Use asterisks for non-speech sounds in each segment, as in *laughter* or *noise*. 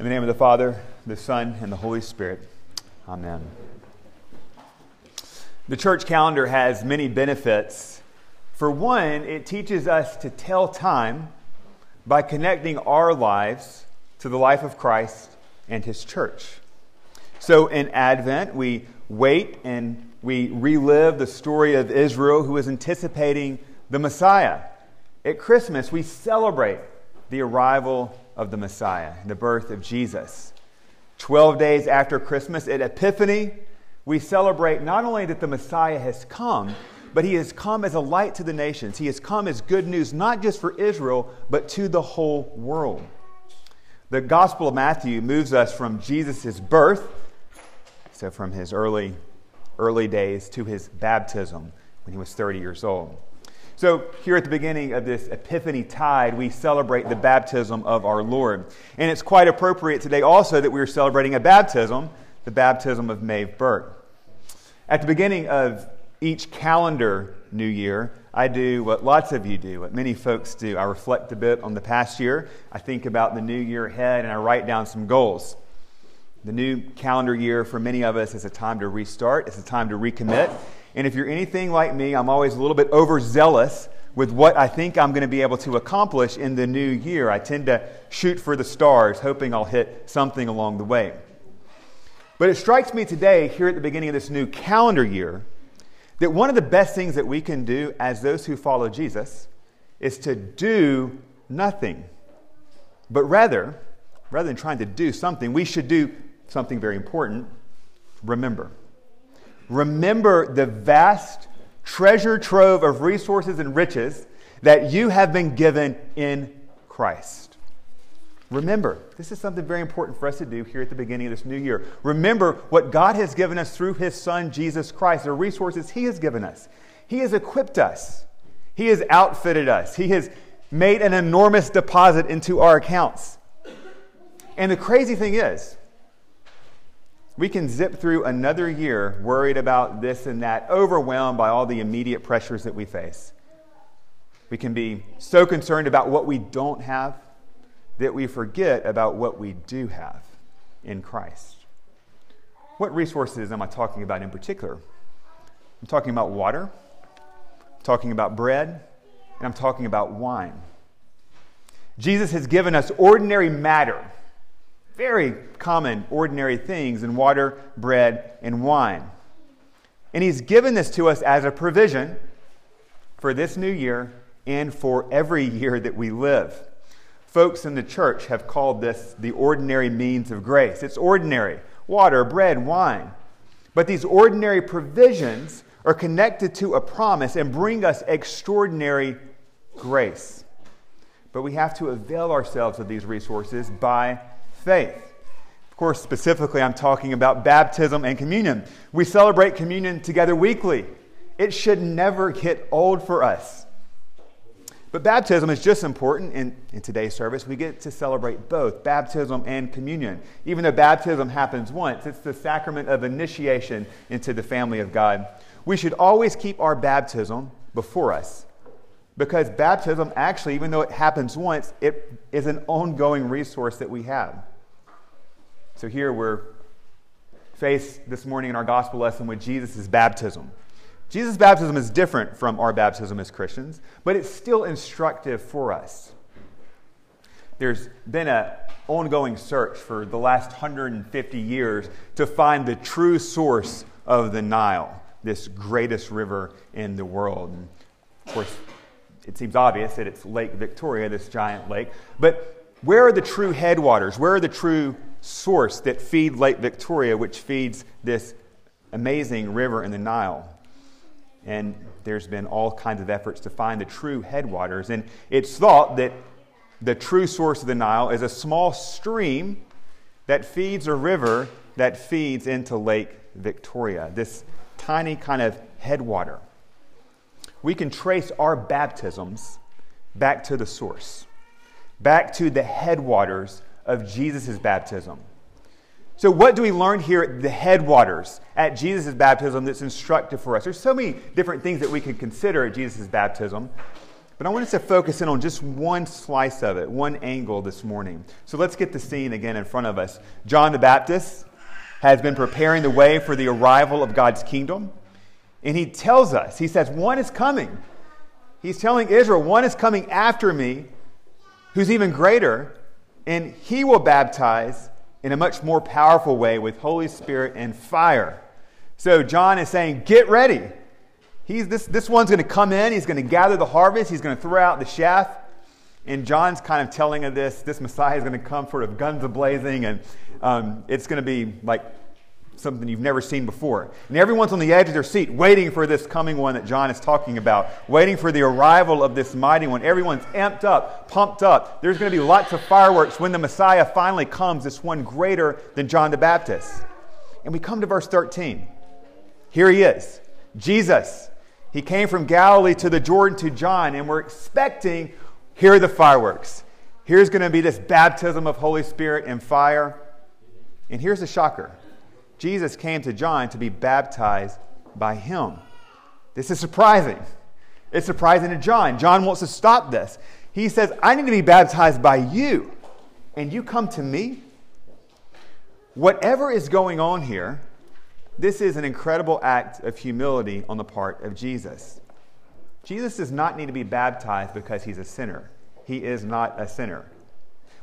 In the name of the Father, the Son, and the Holy Spirit. Amen. The church calendar has many benefits. For one, it teaches us to tell time by connecting our lives to the life of Christ and his church. So in Advent, we wait and we relive the story of Israel who is anticipating the Messiah. At Christmas, we celebrate the arrival of the Messiah, the birth of Jesus. Twelve days after Christmas, at Epiphany, we celebrate not only that the Messiah has come, but he has come as a light to the nations. He has come as good news, not just for Israel, but to the whole world. The Gospel of Matthew moves us from Jesus' birth, so from his early, early days, to his baptism when he was 30 years old. So, here at the beginning of this Epiphany tide, we celebrate the baptism of our Lord. And it's quite appropriate today also that we are celebrating a baptism, the baptism of Maeve Burke. At the beginning of each calendar new year, I do what lots of you do, what many folks do. I reflect a bit on the past year. I think about the new year ahead and I write down some goals. The new calendar year for many of us is a time to restart, it's a time to recommit. And if you're anything like me, I'm always a little bit overzealous with what I think I'm going to be able to accomplish in the new year. I tend to shoot for the stars, hoping I'll hit something along the way. But it strikes me today, here at the beginning of this new calendar year, that one of the best things that we can do as those who follow Jesus is to do nothing. But rather, rather than trying to do something, we should do something very important remember. Remember the vast treasure trove of resources and riches that you have been given in Christ. Remember, this is something very important for us to do here at the beginning of this new year. Remember what God has given us through His Son, Jesus Christ, the resources He has given us. He has equipped us, He has outfitted us, He has made an enormous deposit into our accounts. And the crazy thing is, we can zip through another year worried about this and that, overwhelmed by all the immediate pressures that we face. We can be so concerned about what we don't have that we forget about what we do have in Christ. What resources am I talking about in particular? I'm talking about water, I'm talking about bread, and I'm talking about wine. Jesus has given us ordinary matter very common, ordinary things in water, bread, and wine. And He's given this to us as a provision for this new year and for every year that we live. Folks in the church have called this the ordinary means of grace. It's ordinary water, bread, wine. But these ordinary provisions are connected to a promise and bring us extraordinary grace. But we have to avail ourselves of these resources by faith. Of course, specifically, I'm talking about baptism and communion. We celebrate communion together weekly. It should never get old for us. But baptism is just important. In, in today's service, we get to celebrate both baptism and communion. Even though baptism happens once, it's the sacrament of initiation into the family of God. We should always keep our baptism before us because baptism, actually, even though it happens once, it is an ongoing resource that we have. So here we're faced this morning in our gospel lesson with Jesus' baptism. Jesus' baptism is different from our baptism as Christians, but it's still instructive for us. There's been an ongoing search for the last 150 years to find the true source of the Nile, this greatest river in the world. And of course, it seems obvious that it's Lake Victoria, this giant lake. But where are the true headwaters? Where are the true source that feed Lake Victoria, which feeds this amazing river in the Nile. And there's been all kinds of efforts to find the true headwaters. And it's thought that the true source of the Nile is a small stream that feeds a river that feeds into Lake Victoria, this tiny kind of headwater. We can trace our baptisms back to the source, back to the headwaters of Jesus' baptism. So, what do we learn here at the headwaters at Jesus' baptism that's instructive for us? There's so many different things that we can consider at Jesus' baptism. But I want us to focus in on just one slice of it, one angle this morning. So let's get the scene again in front of us. John the Baptist has been preparing the way for the arrival of God's kingdom. And he tells us, he says, One is coming. He's telling Israel, One is coming after me who's even greater, and he will baptize in a much more powerful way with Holy Spirit and fire. So John is saying, Get ready. He's, this, this one's going to come in, he's going to gather the harvest, he's going to throw out the chaff. And John's kind of telling of this, this Messiah is going to come sort of guns a blazing, and um, it's going to be like something you've never seen before. And everyone's on the edge of their seat waiting for this coming one that John is talking about, waiting for the arrival of this mighty one. Everyone's amped up, pumped up. There's going to be lots of fireworks when the Messiah finally comes, this one greater than John the Baptist. And we come to verse 13. Here he is, Jesus. He came from Galilee to the Jordan to John, and we're expecting here are the fireworks. Here's going to be this baptism of Holy Spirit and fire. And here's the shocker Jesus came to John to be baptized by him. This is surprising. It's surprising to John. John wants to stop this. He says, I need to be baptized by you, and you come to me? Whatever is going on here, this is an incredible act of humility on the part of Jesus. Jesus does not need to be baptized because he's a sinner. He is not a sinner.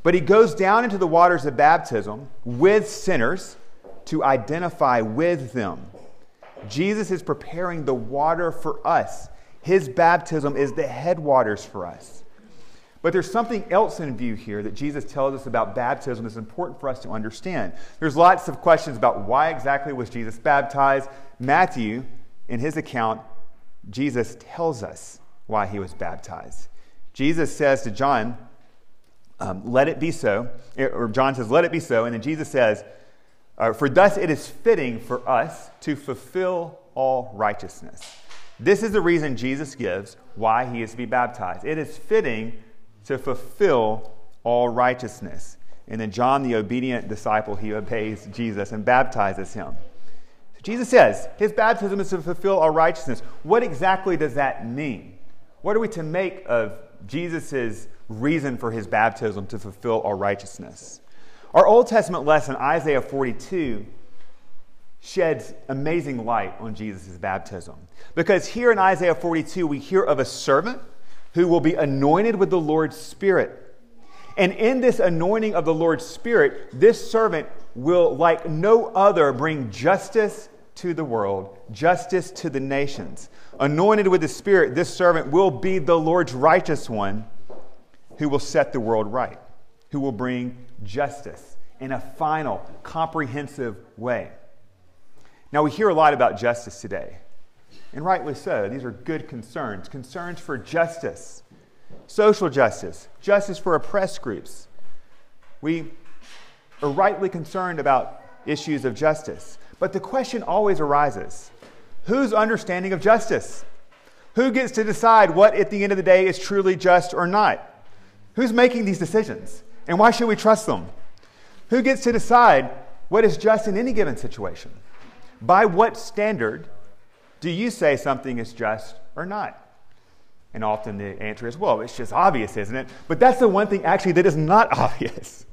But he goes down into the waters of baptism with sinners to identify with them. Jesus is preparing the water for us. His baptism is the headwaters for us. But there's something else in view here that Jesus tells us about baptism that's important for us to understand. There's lots of questions about why exactly was Jesus baptized. Matthew, in his account, Jesus tells us why he was baptized. Jesus says to John, um, Let it be so. Or John says, Let it be so. And then Jesus says, uh, For thus it is fitting for us to fulfill all righteousness. This is the reason Jesus gives why he is to be baptized. It is fitting to fulfill all righteousness. And then John, the obedient disciple, he obeys Jesus and baptizes him. So Jesus says his baptism is to fulfill all righteousness. What exactly does that mean? What are we to make of Jesus' reason for his baptism to fulfill all righteousness? Our Old Testament lesson, Isaiah 42, sheds amazing light on Jesus' baptism. Because here in Isaiah 42, we hear of a servant who will be anointed with the Lord's Spirit. And in this anointing of the Lord's Spirit, this servant will, like no other, bring justice to the world, justice to the nations. Anointed with the Spirit, this servant will be the Lord's righteous one who will set the world right, who will bring justice in a final, comprehensive way. Now, we hear a lot about justice today. And rightly so. These are good concerns concerns for justice, social justice, justice for oppressed groups. We are rightly concerned about issues of justice. But the question always arises whose understanding of justice? Who gets to decide what, at the end of the day, is truly just or not? Who's making these decisions? And why should we trust them? Who gets to decide what is just in any given situation? By what standard do you say something is just or not? And often the answer is, well, it's just obvious, isn't it? But that's the one thing actually that is not *laughs* obvious.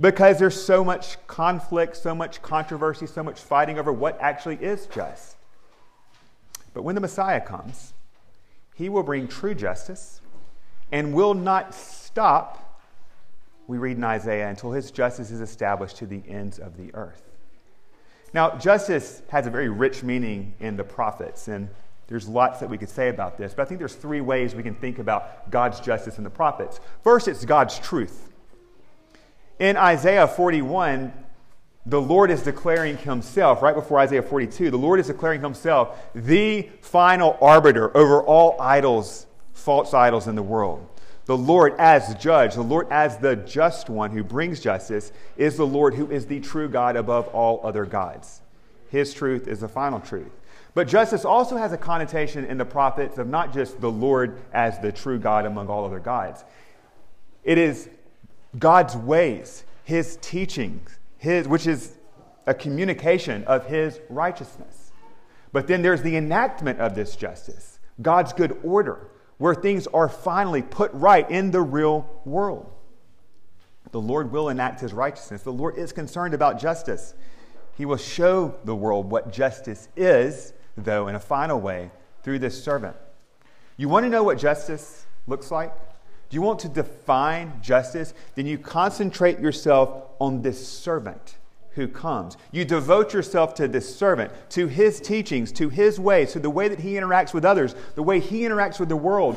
because there's so much conflict, so much controversy, so much fighting over what actually is just. But when the Messiah comes, he will bring true justice and will not stop, we read in Isaiah, until his justice is established to the ends of the earth. Now, justice has a very rich meaning in the prophets, and there's lots that we could say about this, but I think there's three ways we can think about God's justice in the prophets. First, it's God's truth. In Isaiah 41, the Lord is declaring himself, right before Isaiah 42, the Lord is declaring himself the final arbiter over all idols, false idols in the world. The Lord as judge, the Lord as the just one who brings justice, is the Lord who is the true God above all other gods. His truth is the final truth. But justice also has a connotation in the prophets of not just the Lord as the true God among all other gods. It is God's ways, his teachings, his which is a communication of his righteousness. But then there's the enactment of this justice, God's good order, where things are finally put right in the real world. The Lord will enact his righteousness. The Lord is concerned about justice. He will show the world what justice is, though, in a final way, through this servant. You want to know what justice looks like? Do you want to define justice? Then you concentrate yourself on this servant who comes. You devote yourself to this servant, to his teachings, to his ways, to the way that he interacts with others, the way he interacts with the world,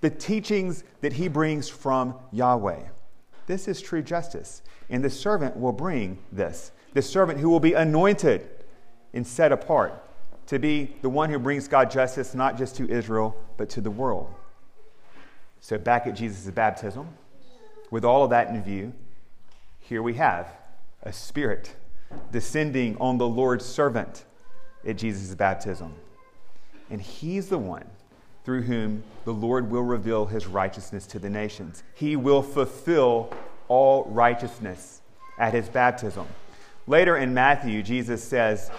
the teachings that he brings from Yahweh. This is true justice. And the servant will bring this. The servant who will be anointed and set apart to be the one who brings God justice not just to Israel, but to the world. So, back at Jesus' baptism, with all of that in view, here we have a spirit descending on the Lord's servant at Jesus' baptism. And he's the one through whom the Lord will reveal his righteousness to the nations. He will fulfill all righteousness at his baptism. Later in Matthew, Jesus says,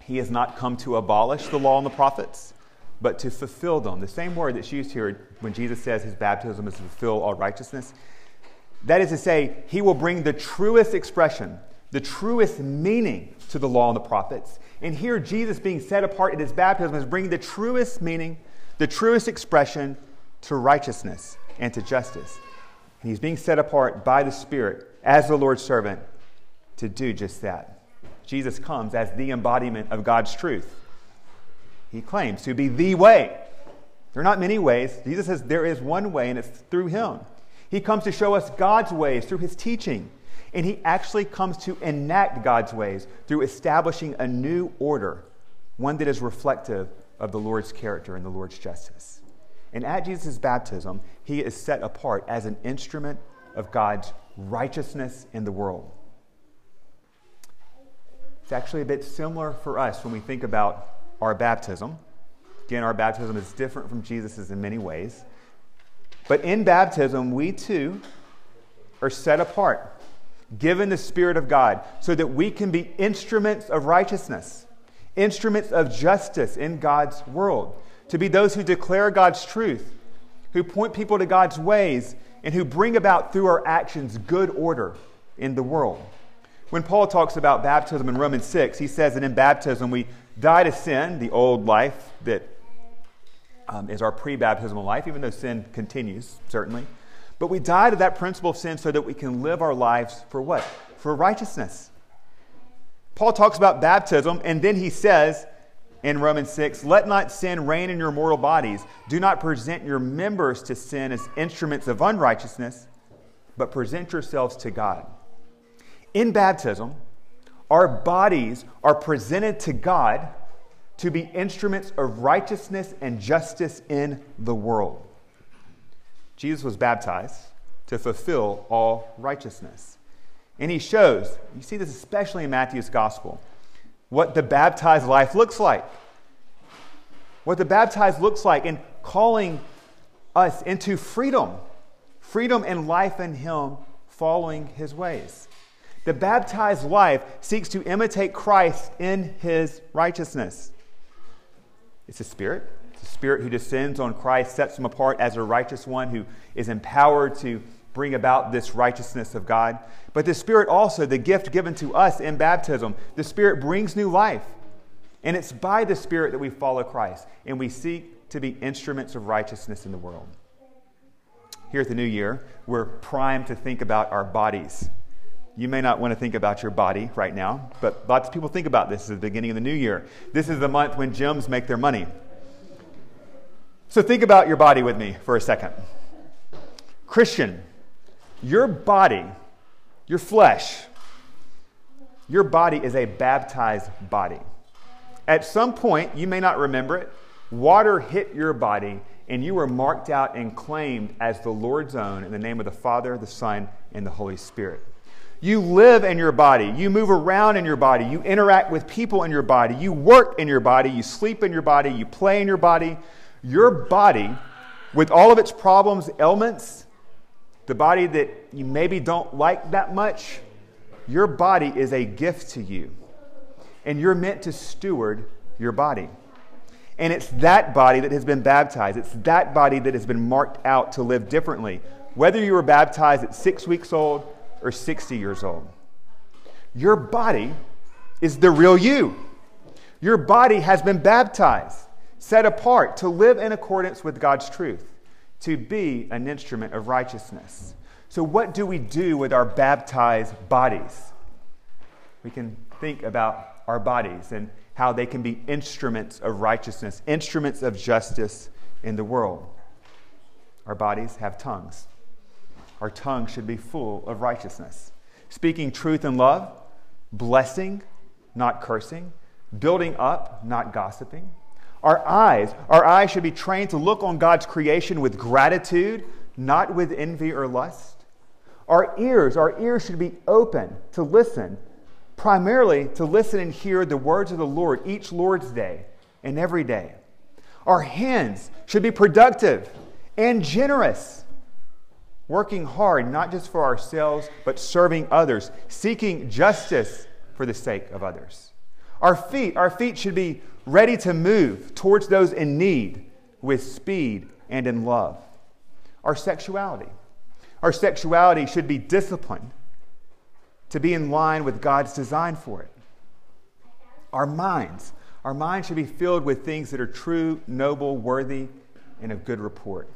He has not come to abolish the law and the prophets, but to fulfill them. The same word that's used here when Jesus says his baptism is to fulfill all righteousness. That is to say, he will bring the truest expression, the truest meaning to the law and the prophets. And here, Jesus being set apart at his baptism is bringing the truest meaning, the truest expression to righteousness and to justice. And he's being set apart by the Spirit as the Lord's servant to do just that. Jesus comes as the embodiment of God's truth. He claims to be the way. There are not many ways. Jesus says there is one way, and it's through him. He comes to show us God's ways through his teaching. And he actually comes to enact God's ways through establishing a new order, one that is reflective of the Lord's character and the Lord's justice. And at Jesus' baptism, he is set apart as an instrument of God's righteousness in the world. It's actually a bit similar for us when we think about our baptism. Again, our baptism is different from Jesus' in many ways. But in baptism, we too are set apart, given the Spirit of God, so that we can be instruments of righteousness, instruments of justice in God's world, to be those who declare God's truth, who point people to God's ways, and who bring about through our actions good order in the world. When Paul talks about baptism in Romans 6, he says that in baptism we die to sin, the old life that um, is our pre baptismal life, even though sin continues, certainly. But we die to that principle of sin so that we can live our lives for what? For righteousness. Paul talks about baptism, and then he says in Romans 6 Let not sin reign in your mortal bodies. Do not present your members to sin as instruments of unrighteousness, but present yourselves to God. In baptism, our bodies are presented to God to be instruments of righteousness and justice in the world. Jesus was baptized to fulfill all righteousness. And he shows, you see this especially in Matthew's gospel, what the baptized life looks like. What the baptized looks like in calling us into freedom, freedom and life in him, following his ways. The baptized life seeks to imitate Christ in his righteousness. It's a spirit. It's a spirit who descends on Christ, sets him apart as a righteous one who is empowered to bring about this righteousness of God. But the Spirit also, the gift given to us in baptism, the Spirit brings new life. And it's by the Spirit that we follow Christ and we seek to be instruments of righteousness in the world. Here at the new year, we're primed to think about our bodies you may not want to think about your body right now, but lots of people think about this at the beginning of the new year. This is the month when gyms make their money. So think about your body with me for a second. Christian, your body, your flesh, your body is a baptized body. At some point, you may not remember it, water hit your body and you were marked out and claimed as the Lord's own in the name of the Father, the Son, and the Holy Spirit. You live in your body. You move around in your body. You interact with people in your body. You work in your body. You sleep in your body. You play in your body. Your body, with all of its problems, ailments, the body that you maybe don't like that much, your body is a gift to you. And you're meant to steward your body. And it's that body that has been baptized. It's that body that has been marked out to live differently, whether you were baptized at six weeks old or 60 years old. Your body is the real you. Your body has been baptized, set apart to live in accordance with God's truth, to be an instrument of righteousness. So, what do we do with our baptized bodies? We can think about our bodies and how they can be instruments of righteousness, instruments of justice in the world. Our bodies have tongues. Our tongue should be full of righteousness, speaking truth and love, blessing, not cursing, building up, not gossiping. Our eyes, our eyes should be trained to look on God's creation with gratitude, not with envy or lust. Our ears, our ears should be open to listen primarily to listen and hear the words of the Lord each Lord's day and every day. Our hands should be productive and generous, working hard not just for ourselves, but serving others, seeking justice for the sake of others. Our feet, our feet should be ready to move towards those in need with speed and in love. Our sexuality, our sexuality should be disciplined to be in line with God's design for it. Our minds, our minds should be filled with things that are true, noble, worthy, and of good report.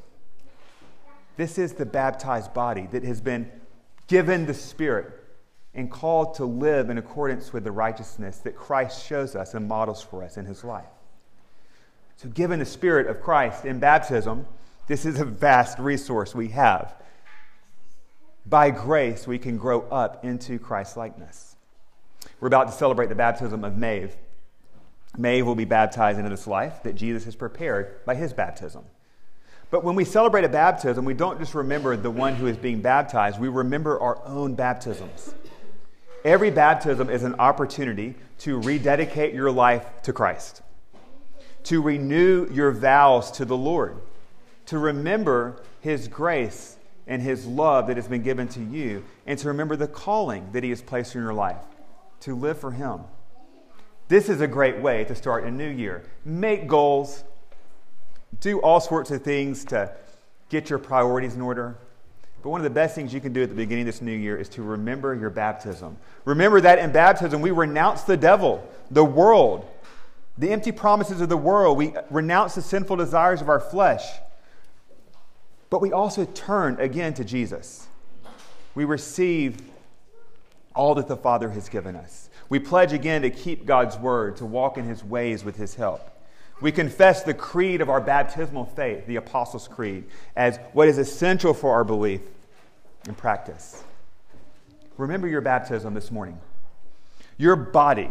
This is the baptized body that has been given the Spirit and called to live in accordance with the righteousness that Christ shows us and models for us in his life. So, given the Spirit of Christ in baptism, this is a vast resource we have by grace, we can grow up into Christ likeness. We're about to celebrate the baptism of Maeve. Maeve will be baptized into this life that Jesus has prepared by his baptism. But when we celebrate a baptism, we don't just remember the one who is being baptized, we remember our own baptisms. Every baptism is an opportunity to rededicate your life to Christ, to renew your vows to the Lord, to remember his grace and his love that has been given to you, and to remember the calling that he has placed in your life to live for him. This is a great way to start a new year. Make goals, do all sorts of things to get your priorities in order. But one of the best things you can do at the beginning of this new year is to remember your baptism. Remember that in baptism, we renounce the devil, the world, the empty promises of the world. We renounce the sinful desires of our flesh. But we also turn again to Jesus. We receive all that the Father has given us. We pledge again to keep God's word, to walk in his ways with his help. We confess the creed of our baptismal faith, the Apostles' Creed, as what is essential for our belief and practice. Remember your baptism this morning. Your body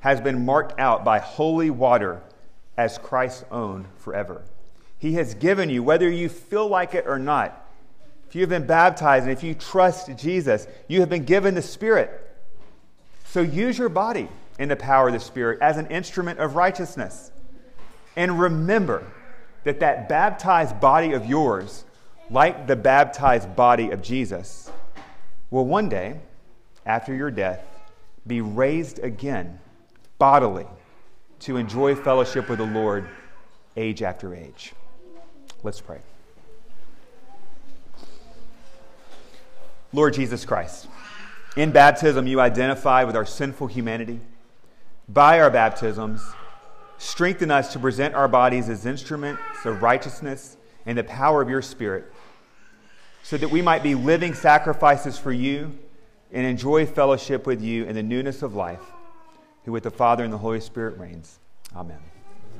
has been marked out by holy water as Christ's own forever. He has given you, whether you feel like it or not. If you have been baptized and if you trust Jesus, you have been given the Spirit. So use your body in the power of the Spirit as an instrument of righteousness. And remember that that baptized body of yours, like the baptized body of Jesus, will one day, after your death, be raised again bodily to enjoy fellowship with the Lord age after age. Let's pray. Lord Jesus Christ, in baptism, you identify with our sinful humanity. By our baptisms, strengthen us to present our bodies as instruments of righteousness and the power of your Spirit, so that we might be living sacrifices for you and enjoy fellowship with you in the newness of life, who with the Father and the Holy Spirit reigns. Amen.